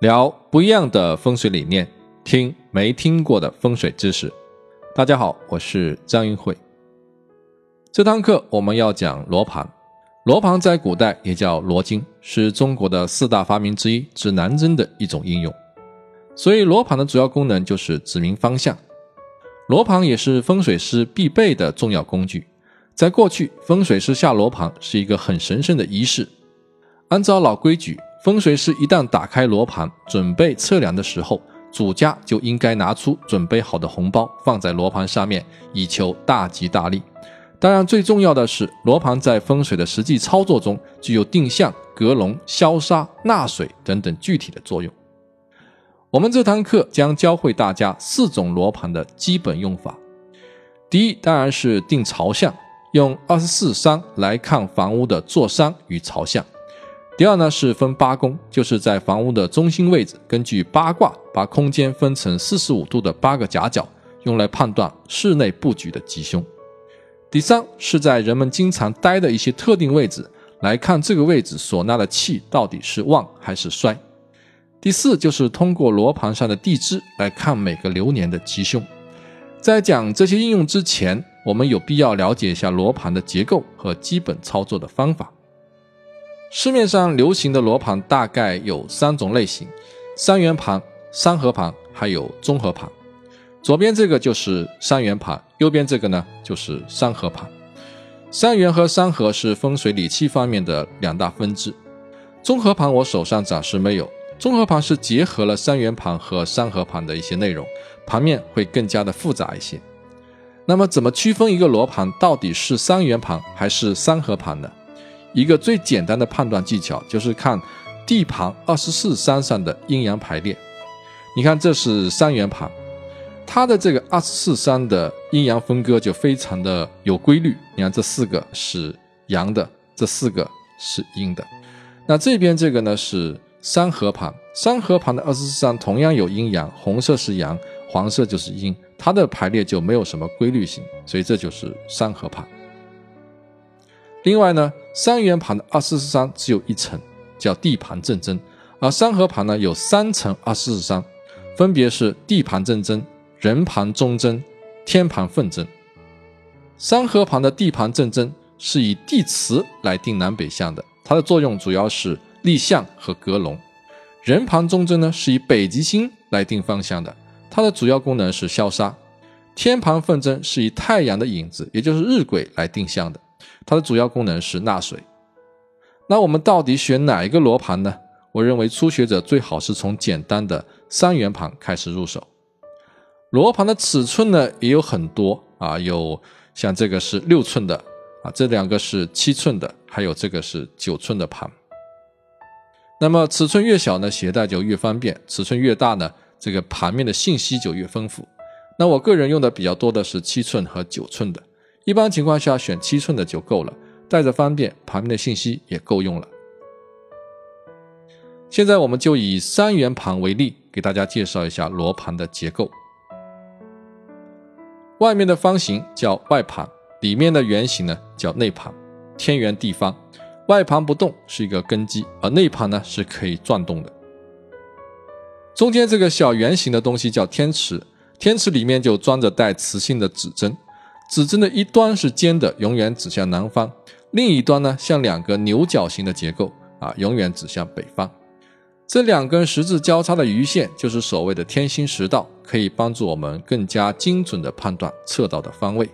聊不一样的风水理念，听没听过的风水知识。大家好，我是张云慧。这堂课我们要讲罗盘。罗盘在古代也叫罗经，是中国的四大发明之一，指南针的一种应用。所以罗盘的主要功能就是指明方向。罗盘也是风水师必备的重要工具。在过去，风水师下罗盘是一个很神圣的仪式。按照老规矩，风水师一旦打开罗盘准备测量的时候，主家就应该拿出准备好的红包放在罗盘上面，以求大吉大利。当然，最重要的是，罗盘在风水的实际操作中具有定向、隔龙、消杀、纳水等等具体的作用。我们这堂课将教会大家四种罗盘的基本用法。第一，当然是定朝向，用二十四山来看房屋的坐山与朝向。第二呢是分八宫，就是在房屋的中心位置，根据八卦把空间分成四十五度的八个夹角，用来判断室内布局的吉凶。第三是在人们经常待的一些特定位置来看这个位置所纳的气到底是旺还是衰。第四就是通过罗盘上的地支来看每个流年的吉凶。在讲这些应用之前，我们有必要了解一下罗盘的结构和基本操作的方法。市面上流行的罗盘大概有三种类型：三元盘、三合盘，还有综合盘。左边这个就是三元盘，右边这个呢就是三合盘。三元和三合是风水理气方面的两大分支。综合盘我手上暂时没有。综合盘是结合了三元盘和三合盘的一些内容，盘面会更加的复杂一些。那么，怎么区分一个罗盘到底是三元盘还是三合盘呢？一个最简单的判断技巧就是看地盘二十四山上的阴阳排列。你看，这是三元盘，它的这个二十四山的阴阳分割就非常的有规律。你看，这四个是阳的，这四个是阴的。那这边这个呢是三合盘，三合盘的二十四山同样有阴阳，红色是阳，黄色就是阴，它的排列就没有什么规律性，所以这就是三合盘。另外呢，三元盘的二十四山只有一层，叫地盘正针，而三合盘呢有三层二十四山，分别是地盘正针、人盘中针、天盘分针。三合盘的地盘正针是以地磁来定南北向的，它的作用主要是立向和隔龙；人盘中针呢是以北极星来定方向的，它的主要功能是消杀；天盘分针是以太阳的影子，也就是日晷来定向的。它的主要功能是纳水。那我们到底选哪一个罗盘呢？我认为初学者最好是从简单的三元盘开始入手。罗盘的尺寸呢也有很多啊，有像这个是六寸的啊，这两个是七寸的，还有这个是九寸的盘。那么尺寸越小呢，携带就越方便；尺寸越大呢，这个盘面的信息就越丰富。那我个人用的比较多的是七寸和九寸的。一般情况下，选七寸的就够了，带着方便，盘面的信息也够用了。现在我们就以三元盘为例，给大家介绍一下罗盘的结构。外面的方形叫外盘，里面的圆形呢叫内盘。天圆地方，外盘不动是一个根基，而内盘呢是可以转动的。中间这个小圆形的东西叫天池，天池里面就装着带磁性的指针。指针的一端是尖的，永远指向南方；另一端呢，像两个牛角形的结构啊，永远指向北方。这两根十字交叉的鱼线就是所谓的天心十道，可以帮助我们更加精准的判断测到的方位。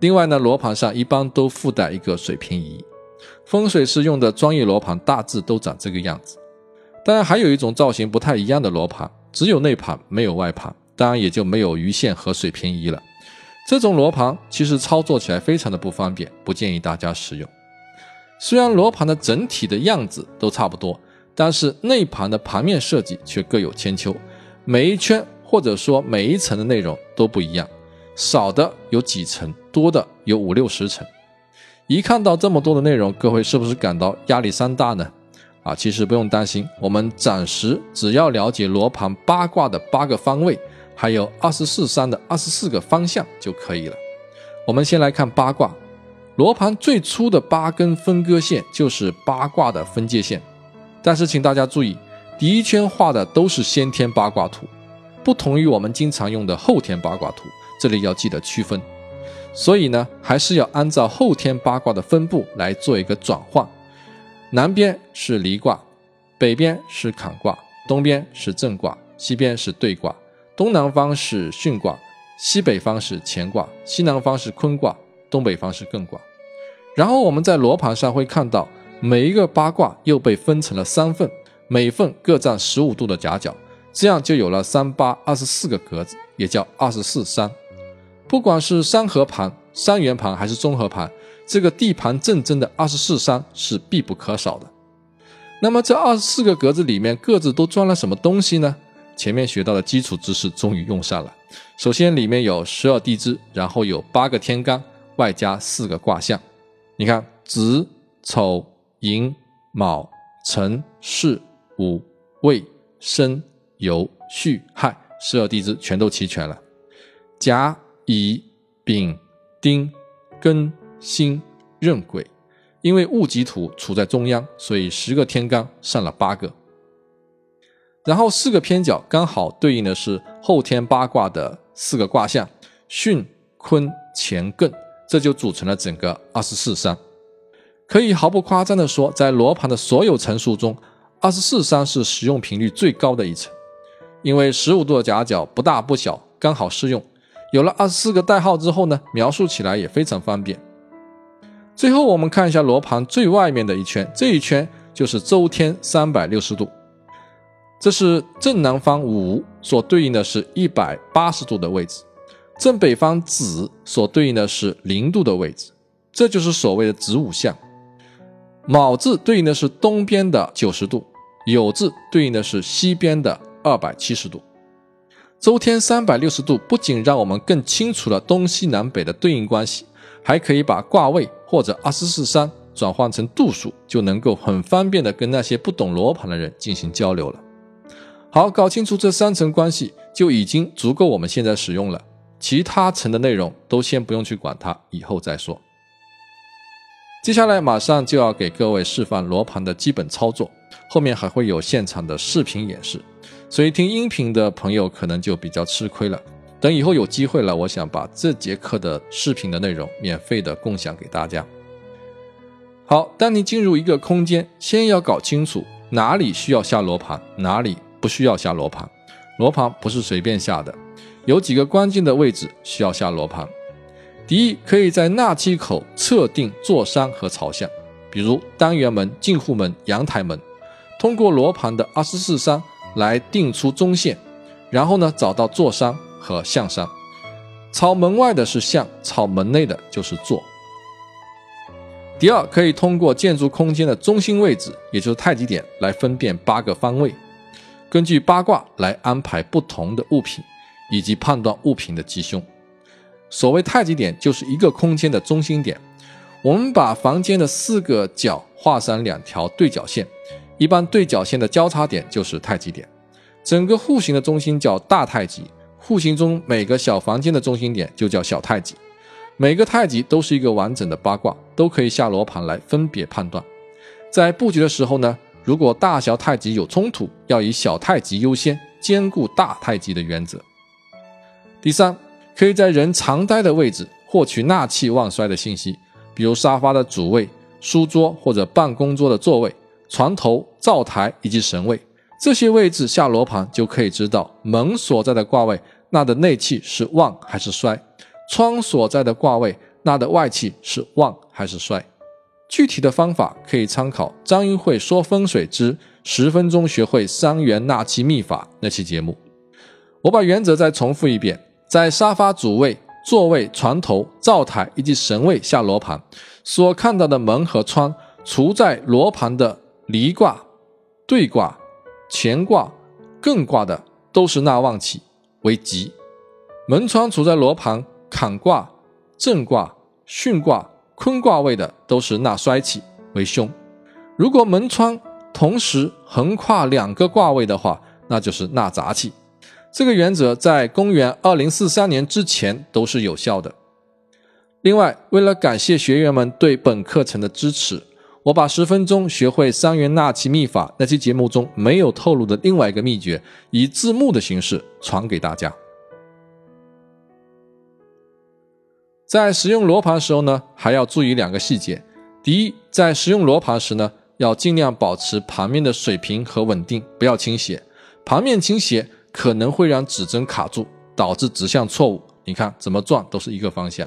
另外呢，罗盘上一般都附带一个水平仪，风水师用的专业罗盘大致都长这个样子。当然，还有一种造型不太一样的罗盘，只有内盘没有外盘，当然也就没有鱼线和水平仪了。这种罗盘其实操作起来非常的不方便，不建议大家使用。虽然罗盘的整体的样子都差不多，但是内盘的盘面设计却各有千秋，每一圈或者说每一层的内容都不一样，少的有几层，多的有五六十层。一看到这么多的内容，各位是不是感到压力山大呢？啊，其实不用担心，我们暂时只要了解罗盘八卦的八个方位。还有二十四山的二十四个方向就可以了。我们先来看八卦，罗盘最初的八根分割线就是八卦的分界线。但是请大家注意，第一圈画的都是先天八卦图，不同于我们经常用的后天八卦图，这里要记得区分。所以呢，还是要按照后天八卦的分布来做一个转换。南边是离卦，北边是坎卦，东边是震卦，西边是兑卦，东南方是巽卦，西北方是乾卦，西南方是坤卦，东北方是艮卦。然后我们在罗盘上会看到，每一个八卦又被分成了三份，每份各占十五度的夹角，这样就有了三八二十四个格子，也叫二十四山。不管是三合盘、三元盘还是综合盘，这个地盘正正的二十四山是必不可少的。那么这二十四个格子里面各自都装了什么东西呢？前面学到的基础知识终于用上了。首先里面有十二地支，然后有八个天干，外加四个卦象。你看子、丑、寅、卯、辰、巳、午、未、申、酉、戌、亥，十二地支全都齐全了。甲。乙、丙、丁、庚、辛、壬、癸，因为戊己土处在中央，所以十个天干上了八个，然后四个偏角刚好对应的是后天八卦的四个卦象：巽、坤、乾、艮，这就组成了整个二十四山。可以毫不夸张地说，在罗盘的所有层数中，二十四山是使用频率最高的一层，因为十五度的夹角不大不小，刚好适用。有了二十四个代号之后呢，描述起来也非常方便。最后我们看一下罗盘最外面的一圈，这一圈就是周天三百六十度，这是正南方午所对应的是一百八十度的位置，正北方子所对应的是零度的位置，这就是所谓的子午相。卯字对应的是东边的九十度，酉字对应的是西边的二百七十度。周天三百六十度，不仅让我们更清楚了东西南北的对应关系，还可以把卦位或者二十四山转换成度数，就能够很方便的跟那些不懂罗盘的人进行交流了。好，搞清楚这三层关系就已经足够我们现在使用了，其他层的内容都先不用去管它，以后再说。接下来马上就要给各位示范罗盘的基本操作，后面还会有现场的视频演示。所以听音频的朋友可能就比较吃亏了。等以后有机会了，我想把这节课的视频的内容免费的共享给大家。好，当你进入一个空间，先要搞清楚哪里需要下罗盘，哪里不需要下罗盘。罗盘不是随便下的，有几个关键的位置需要下罗盘。第一，可以在纳气口测定坐山和朝向，比如单元门、进户门、阳台门，通过罗盘的二十四山。来定出中线，然后呢，找到坐山和向山。朝门外的是向，朝门内的就是坐。第二，可以通过建筑空间的中心位置，也就是太极点，来分辨八个方位，根据八卦来安排不同的物品，以及判断物品的吉凶。所谓太极点，就是一个空间的中心点。我们把房间的四个角画上两条对角线。一般对角线的交叉点就是太极点，整个户型的中心叫大太极，户型中每个小房间的中心点就叫小太极。每个太极都是一个完整的八卦，都可以下罗盘来分别判断。在布局的时候呢，如果大小太极有冲突，要以小太极优先，兼顾大太极的原则。第三，可以在人常待的位置获取纳气旺衰的信息，比如沙发的主位、书桌或者办公桌的座位。床头、灶台以及神位这些位置下罗盘，就可以知道门所在的卦位那的内气是旺还是衰；窗所在的卦位那的外气是旺还是衰。具体的方法可以参考张云慧说风水之十分钟学会三元纳气秘法那期节目。我把原则再重复一遍：在沙发主位、座位、床头、灶台以及神位下罗盘，所看到的门和窗，除在罗盘的。离卦、兑卦、乾卦、艮卦的都是纳旺气为吉；门窗处在罗盘坎卦、震卦、巽卦、坤卦位的都是纳衰气为凶。如果门窗同时横跨两个卦位的话，那就是纳杂气。这个原则在公元二零四三年之前都是有效的。另外，为了感谢学员们对本课程的支持。我把十分钟学会三元纳气秘法那期节目中没有透露的另外一个秘诀，以字幕的形式传给大家。在使用罗盘时候呢，还要注意两个细节。第一，在使用罗盘时呢，要尽量保持盘面的水平和稳定，不要倾斜。盘面倾斜可能会让指针卡住，导致指向错误。你看怎么转都是一个方向。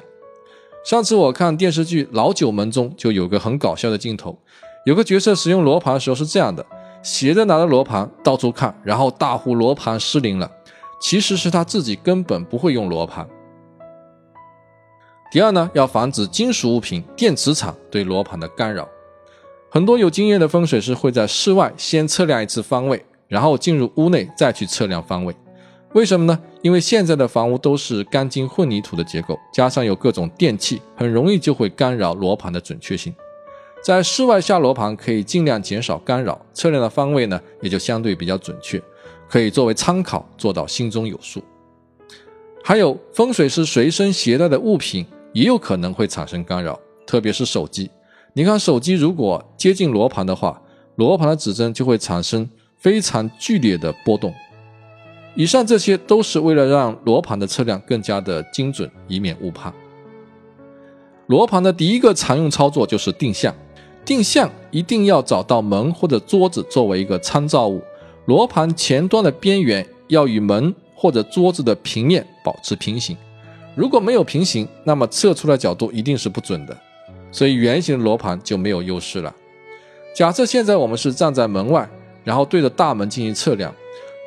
上次我看电视剧《老九门》中就有个很搞笑的镜头，有个角色使用罗盘的时候是这样的，斜着拿着罗盘到处看，然后大呼罗盘失灵了。其实是他自己根本不会用罗盘。第二呢，要防止金属物品、电磁场对罗盘的干扰。很多有经验的风水师会在室外先测量一次方位，然后进入屋内再去测量方位。为什么呢？因为现在的房屋都是钢筋混凝土的结构，加上有各种电器，很容易就会干扰罗盘的准确性。在室外下罗盘可以尽量减少干扰，测量的方位呢也就相对比较准确，可以作为参考，做到心中有数。还有风水师随身携带的物品。也有可能会产生干扰，特别是手机。你看，手机如果接近罗盘的话，罗盘的指针就会产生非常剧烈的波动。以上这些都是为了让罗盘的测量更加的精准，以免误判。罗盘的第一个常用操作就是定向，定向一定要找到门或者桌子作为一个参照物，罗盘前端的边缘要与门或者桌子的平面保持平行。如果没有平行，那么测出来角度一定是不准的，所以圆形的罗盘就没有优势了。假设现在我们是站在门外，然后对着大门进行测量，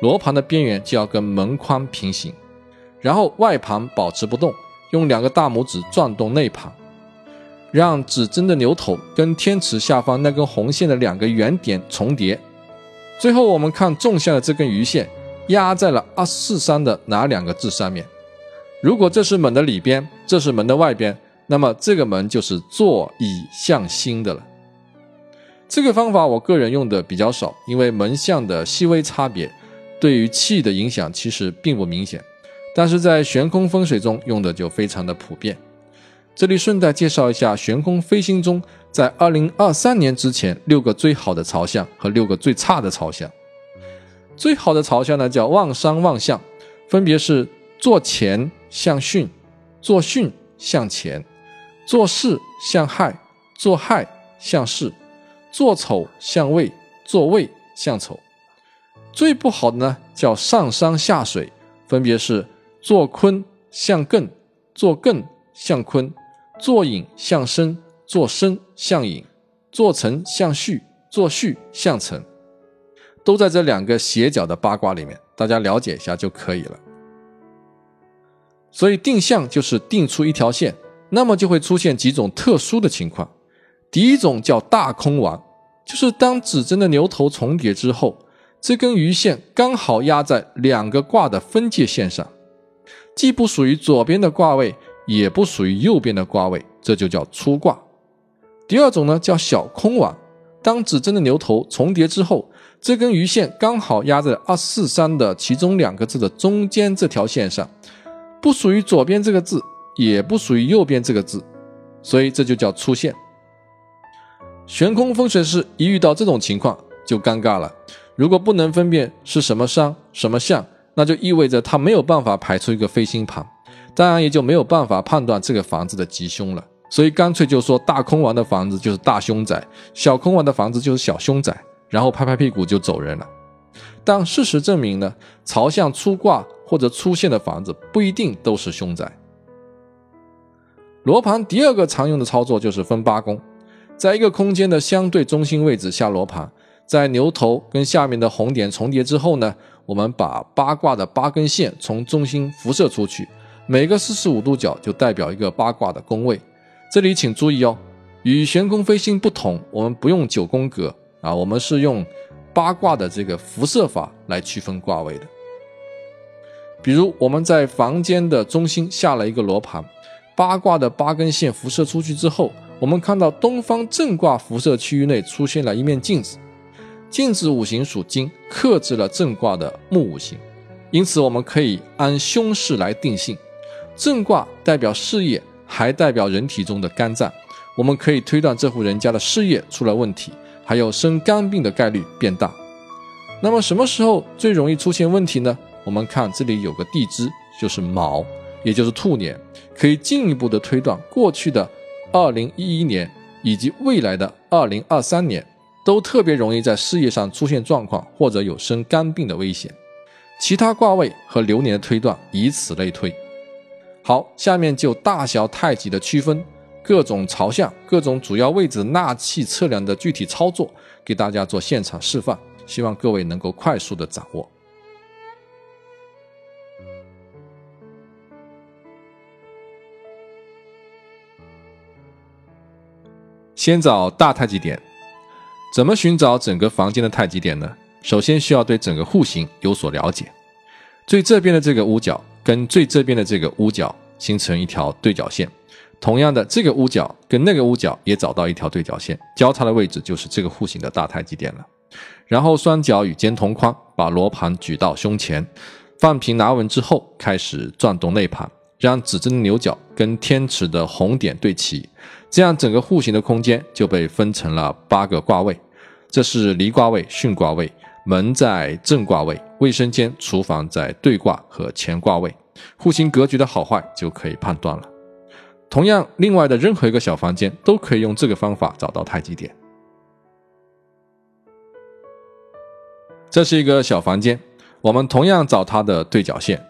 罗盘的边缘就要跟门框平行，然后外盘保持不动，用两个大拇指转动内盘，让指针的牛头跟天池下方那根红线的两个圆点重叠。最后我们看纵向的这根鱼线压在了二四三的哪两个字上面？如果这是门的里边，这是门的外边，那么这个门就是坐以向心的了。这个方法我个人用的比较少，因为门向的细微差别对于气的影响其实并不明显。但是在悬空风水中用的就非常的普遍。这里顺带介绍一下悬空飞星中在二零二三年之前六个最好的朝向和六个最差的朝向。最好的朝向呢叫旺山旺向，分别是坐前。向巽，坐巽向前，坐巳向亥，做亥向巳，做丑向未，做未向丑。最不好的呢，叫上山下水，分别是坐坤向艮，坐艮向坤，坐寅向申，坐申向寅，坐辰向戌，坐戌向辰，都在这两个斜角的八卦里面，大家了解一下就可以了。所以定向就是定出一条线，那么就会出现几种特殊的情况。第一种叫大空王，就是当指针的牛头重叠之后，这根鱼线刚好压在两个卦的分界线上，既不属于左边的卦位，也不属于右边的卦位，这就叫出卦。第二种呢叫小空王，当指针的牛头重叠之后，这根鱼线刚好压在二四三的其中两个字的中间这条线上。不属于左边这个字，也不属于右边这个字，所以这就叫出现。悬空风水师一遇到这种情况就尴尬了。如果不能分辨是什么山什么象，那就意味着他没有办法排出一个飞星盘，当然也就没有办法判断这个房子的吉凶了。所以干脆就说大空王的房子就是大凶宅，小空王的房子就是小凶宅，然后拍拍屁股就走人了。但事实证明呢，朝向出卦。或者出现的房子不一定都是凶宅。罗盘第二个常用的操作就是分八宫，在一个空间的相对中心位置下罗盘，在牛头跟下面的红点重叠之后呢，我们把八卦的八根线从中心辐射出去，每个四十五度角就代表一个八卦的宫位。这里请注意哦，与悬空飞星不同，我们不用九宫格啊，我们是用八卦的这个辐射法来区分卦位的。比如我们在房间的中心下了一个罗盘，八卦的八根线辐射出去之后，我们看到东方正卦辐射区域内出现了一面镜子，镜子五行属金，克制了正卦的木五行，因此我们可以按凶势来定性。正卦代表事业，还代表人体中的肝脏，我们可以推断这户人家的事业出了问题，还有生肝病的概率变大。那么什么时候最容易出现问题呢？我们看这里有个地支，就是卯，也就是兔年，可以进一步的推断过去的二零一一年以及未来的二零二三年，都特别容易在事业上出现状况，或者有生肝病的危险。其他卦位和流年的推断，以此类推。好，下面就大小太极的区分、各种朝向、各种主要位置纳气测量的具体操作，给大家做现场示范，希望各位能够快速的掌握。先找大太极点，怎么寻找整个房间的太极点呢？首先需要对整个户型有所了解。最这边的这个屋角跟最这边的这个屋角形成一条对角线，同样的，这个屋角跟那个屋角也找到一条对角线，交叉的位置就是这个户型的大太极点了。然后双脚与肩同宽，把罗盘举到胸前，放平拿稳之后，开始转动内盘，让指针的牛角跟天池的红点对齐。这样整个户型的空间就被分成了八个卦位，这是离卦位、巽卦位，门在正卦位，卫生间、厨房在对卦和乾卦位，户型格局的好坏就可以判断了。同样，另外的任何一个小房间都可以用这个方法找到太极点。这是一个小房间，我们同样找它的对角线，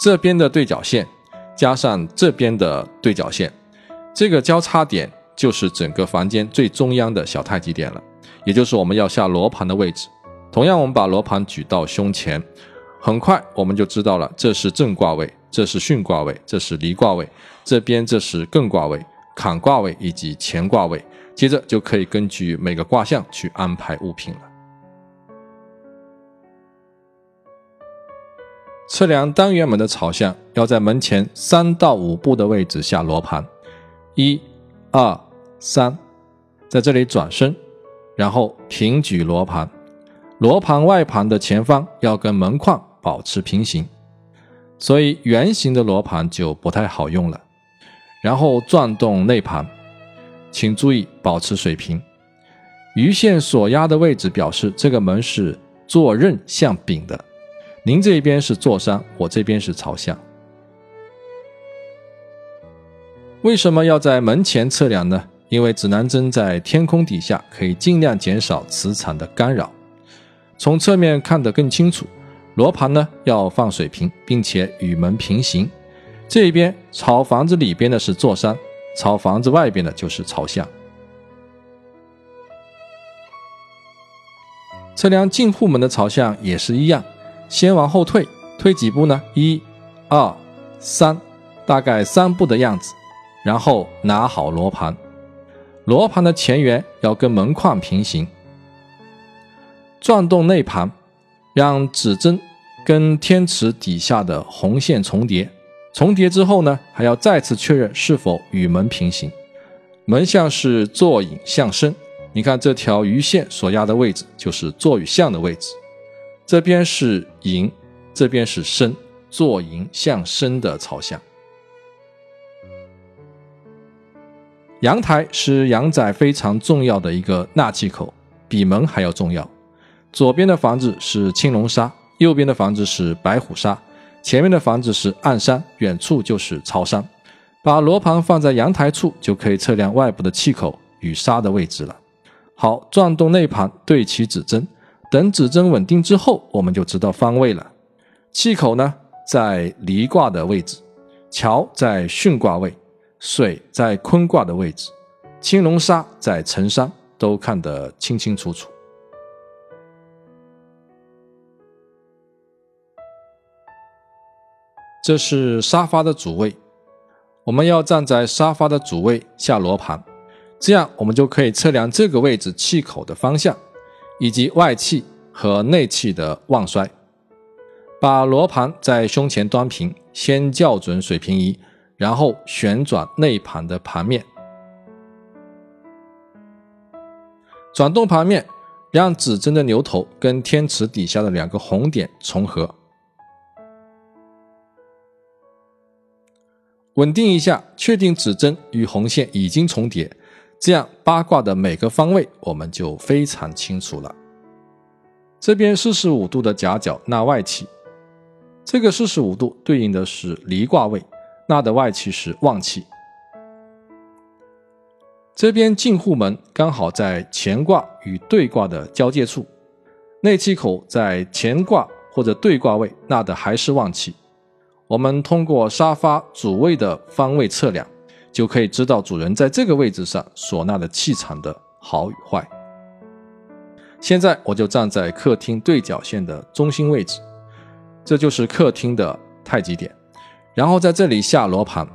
这边的对角线加上这边的对角线。这个交叉点就是整个房间最中央的小太极点了，也就是我们要下罗盘的位置。同样，我们把罗盘举到胸前，很快我们就知道了，这是正卦位，这是巽卦位，这是离卦位，这边这是艮卦位、坎卦位以及乾卦位。接着就可以根据每个卦象去安排物品了。测量单元门的朝向，要在门前三到五步的位置下罗盘。一、二、三，在这里转身，然后平举罗盘，罗盘外盘的前方要跟门框保持平行，所以圆形的罗盘就不太好用了。然后转动内盘，请注意保持水平。鱼线所压的位置表示这个门是坐刃向丙的，您这边是坐山，我这边是朝向。为什么要在门前测量呢？因为指南针在天空底下可以尽量减少磁场的干扰，从侧面看得更清楚。罗盘呢要放水平，并且与门平行。这边朝房子里边的是坐山，朝房子外边的就是朝向。测量进户门的朝向也是一样，先往后退，退几步呢？一、二、三，大概三步的样子。然后拿好罗盘，罗盘的前缘要跟门框平行，转动内盘，让指针跟天池底下的红线重叠。重叠之后呢，还要再次确认是否与门平行。门向是坐影向身，你看这条鱼线所压的位置就是坐与向的位置。这边是影，这边是身，坐影向身的朝向。阳台是阳宅非常重要的一个纳气口，比门还要重要。左边的房子是青龙沙，右边的房子是白虎沙，前面的房子是暗山，远处就是朝山。把罗盘放在阳台处，就可以测量外部的气口与沙的位置了。好，转动内盘，对齐指针，等指针稳定之后，我们就知道方位了。气口呢，在离卦的位置，桥在巽卦位。水在坤卦的位置，青龙沙在辰山，都看得清清楚楚。这是沙发的主位，我们要站在沙发的主位下罗盘，这样我们就可以测量这个位置气口的方向，以及外气和内气的旺衰。把罗盘在胸前端平，先校准水平仪。然后旋转内盘的盘面，转动盘面，让指针的牛头跟天池底下的两个红点重合，稳定一下，确定指针与红线已经重叠，这样八卦的每个方位我们就非常清楚了。这边四十五度的夹角纳外气，这个四十五度对应的是离卦位，纳的外气是旺气。这边进户门刚好在乾卦与兑卦的交界处，内气口在乾卦或者兑卦位，纳的还是旺气。我们通过沙发主位的方位测量，就可以知道主人在这个位置上所纳的气场的好与坏。现在我就站在客厅对角线的中心位置，这就是客厅的太极点，然后在这里下罗盘。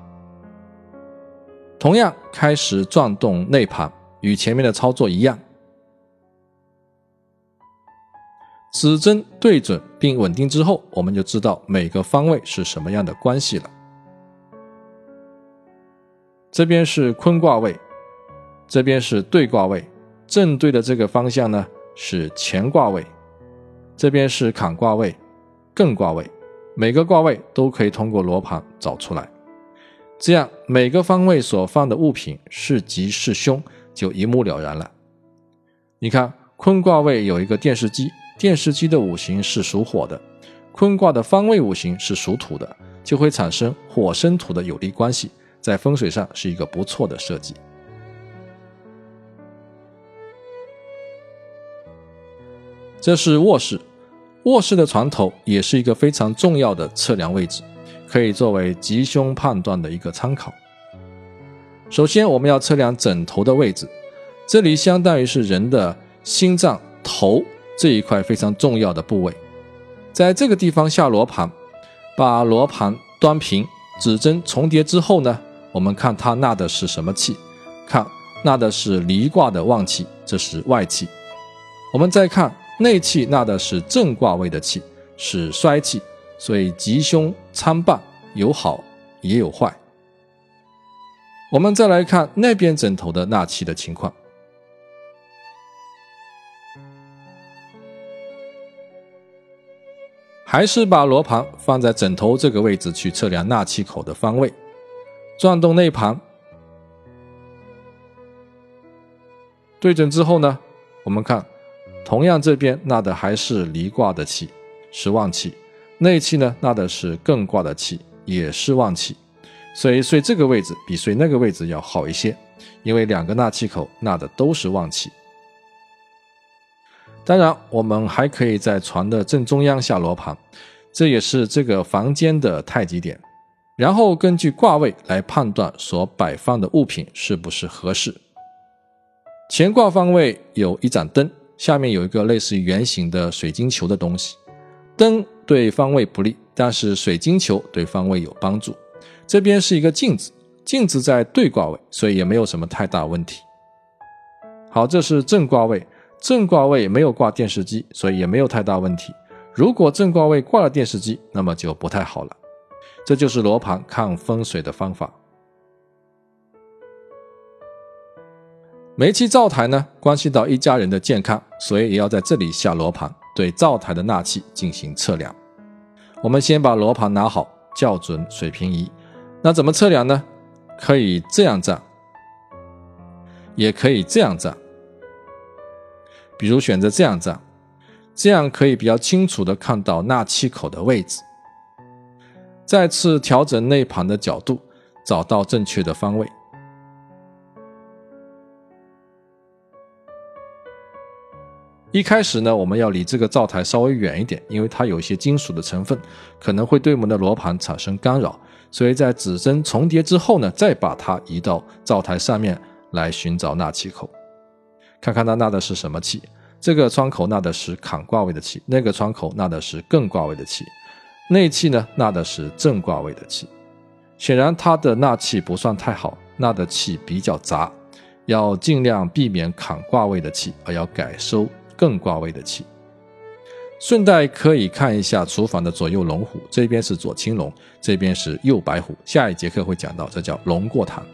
同样开始转动内盘，与前面的操作一样，指针对准并稳定之后，我们就知道每个方位是什么样的关系了。这边是坤卦位，这边是兑卦位，正对的这个方向呢是乾卦位，这边是坎卦位、艮卦位，每个卦位都可以通过罗盘找出来。这样每个方位所放的物品是吉是凶，就一目了然了。你看坤卦位有一个电视机，电视机的五行是属火的，坤卦的方位五行是属土的，就会产生火生土的有利关系，在风水上是一个不错的设计。这是卧室，卧室的床头也是一个非常重要的测量位置。可以作为吉凶判断的一个参考。首先，我们要测量枕头的位置，这里相当于是人的心脏头这一块非常重要的部位。在这个地方下罗盘，把罗盘端平，指针重叠之后呢，我们看它纳的是什么气？看纳的是离卦的旺气，这是外气。我们再看内气，纳的是正卦位的气，是衰气。所以吉凶参半，有好也有坏。我们再来看那边枕头的纳气的情况，还是把罗盘放在枕头这个位置去测量纳气口的方位，转动内盘，对准之后呢，我们看，同样这边纳的还是离卦的气，是旺气。内气呢，纳的是艮卦的气，也是旺气，所以睡这个位置比睡那个位置要好一些，因为两个纳气口纳的都是旺气。当然，我们还可以在床的正中央下罗盘，这也是这个房间的太极点，然后根据卦位来判断所摆放的物品是不是合适。乾卦方位有一盏灯，下面有一个类似于圆形的水晶球的东西，灯。对方位不利，但是水晶球对方位有帮助。这边是一个镜子，镜子在对卦位，所以也没有什么太大问题。好，这是正卦位，正卦位没有挂电视机，所以也没有太大问题。如果正卦位挂了电视机，那么就不太好了。这就是罗盘看风水的方法。煤气灶台呢，关系到一家人的健康，所以也要在这里下罗盘。对灶台的纳气进行测量。我们先把罗盘拿好，校准水平仪。那怎么测量呢？可以这样站，也可以这样站。比如选择这样站，这样可以比较清楚的看到纳气口的位置。再次调整内盘的角度，找到正确的方位。一开始呢，我们要离这个灶台稍微远一点，因为它有一些金属的成分，可能会对我们的罗盘产生干扰。所以在指针重叠之后呢，再把它移到灶台上面来寻找纳气口，看看它纳的是什么气。这个窗口纳的是坎卦位的气，那个窗口纳的是艮卦位的气，内气呢纳的是正卦位的气。显然它的纳气不算太好，纳的气比较杂，要尽量避免坎卦位的气，而要改收。更挂位的气，顺带可以看一下厨房的左右龙虎，这边是左青龙，这边是右白虎。下一节课会讲到，这叫龙过堂。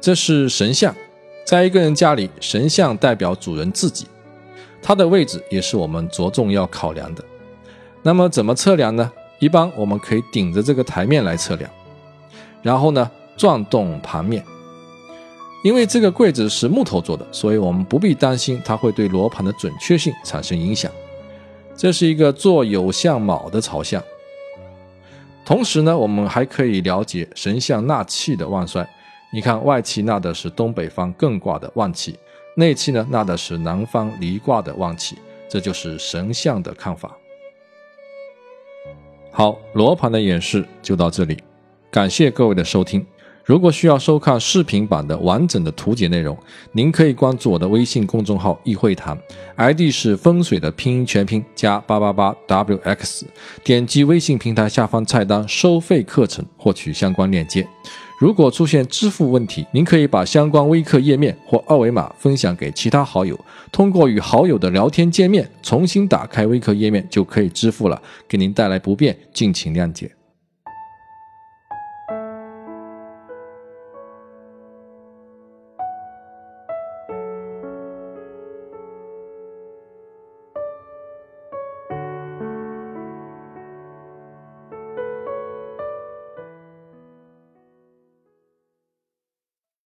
这是神像，在一个人家里，神像代表主人自己，它的位置也是我们着重要考量的。那么怎么测量呢？一般我们可以顶着这个台面来测量，然后呢转动盘面。因为这个柜子是木头做的，所以我们不必担心它会对罗盘的准确性产生影响。这是一个做有相卯的朝向。同时呢，我们还可以了解神像纳气的旺衰。你看，外气纳的是东北方艮卦的旺气，内气呢纳的是南方离卦的旺气，这就是神像的看法。好，罗盘的演示就到这里，感谢各位的收听。如果需要收看视频版的完整的图解内容，您可以关注我的微信公众号“易会谈 ”，ID 是风水的拼音全拼加八八八 wx，点击微信平台下方菜单收费课程获取相关链接。如果出现支付问题，您可以把相关微课页面或二维码分享给其他好友，通过与好友的聊天界面重新打开微课页面就可以支付了，给您带来不便，敬请谅解。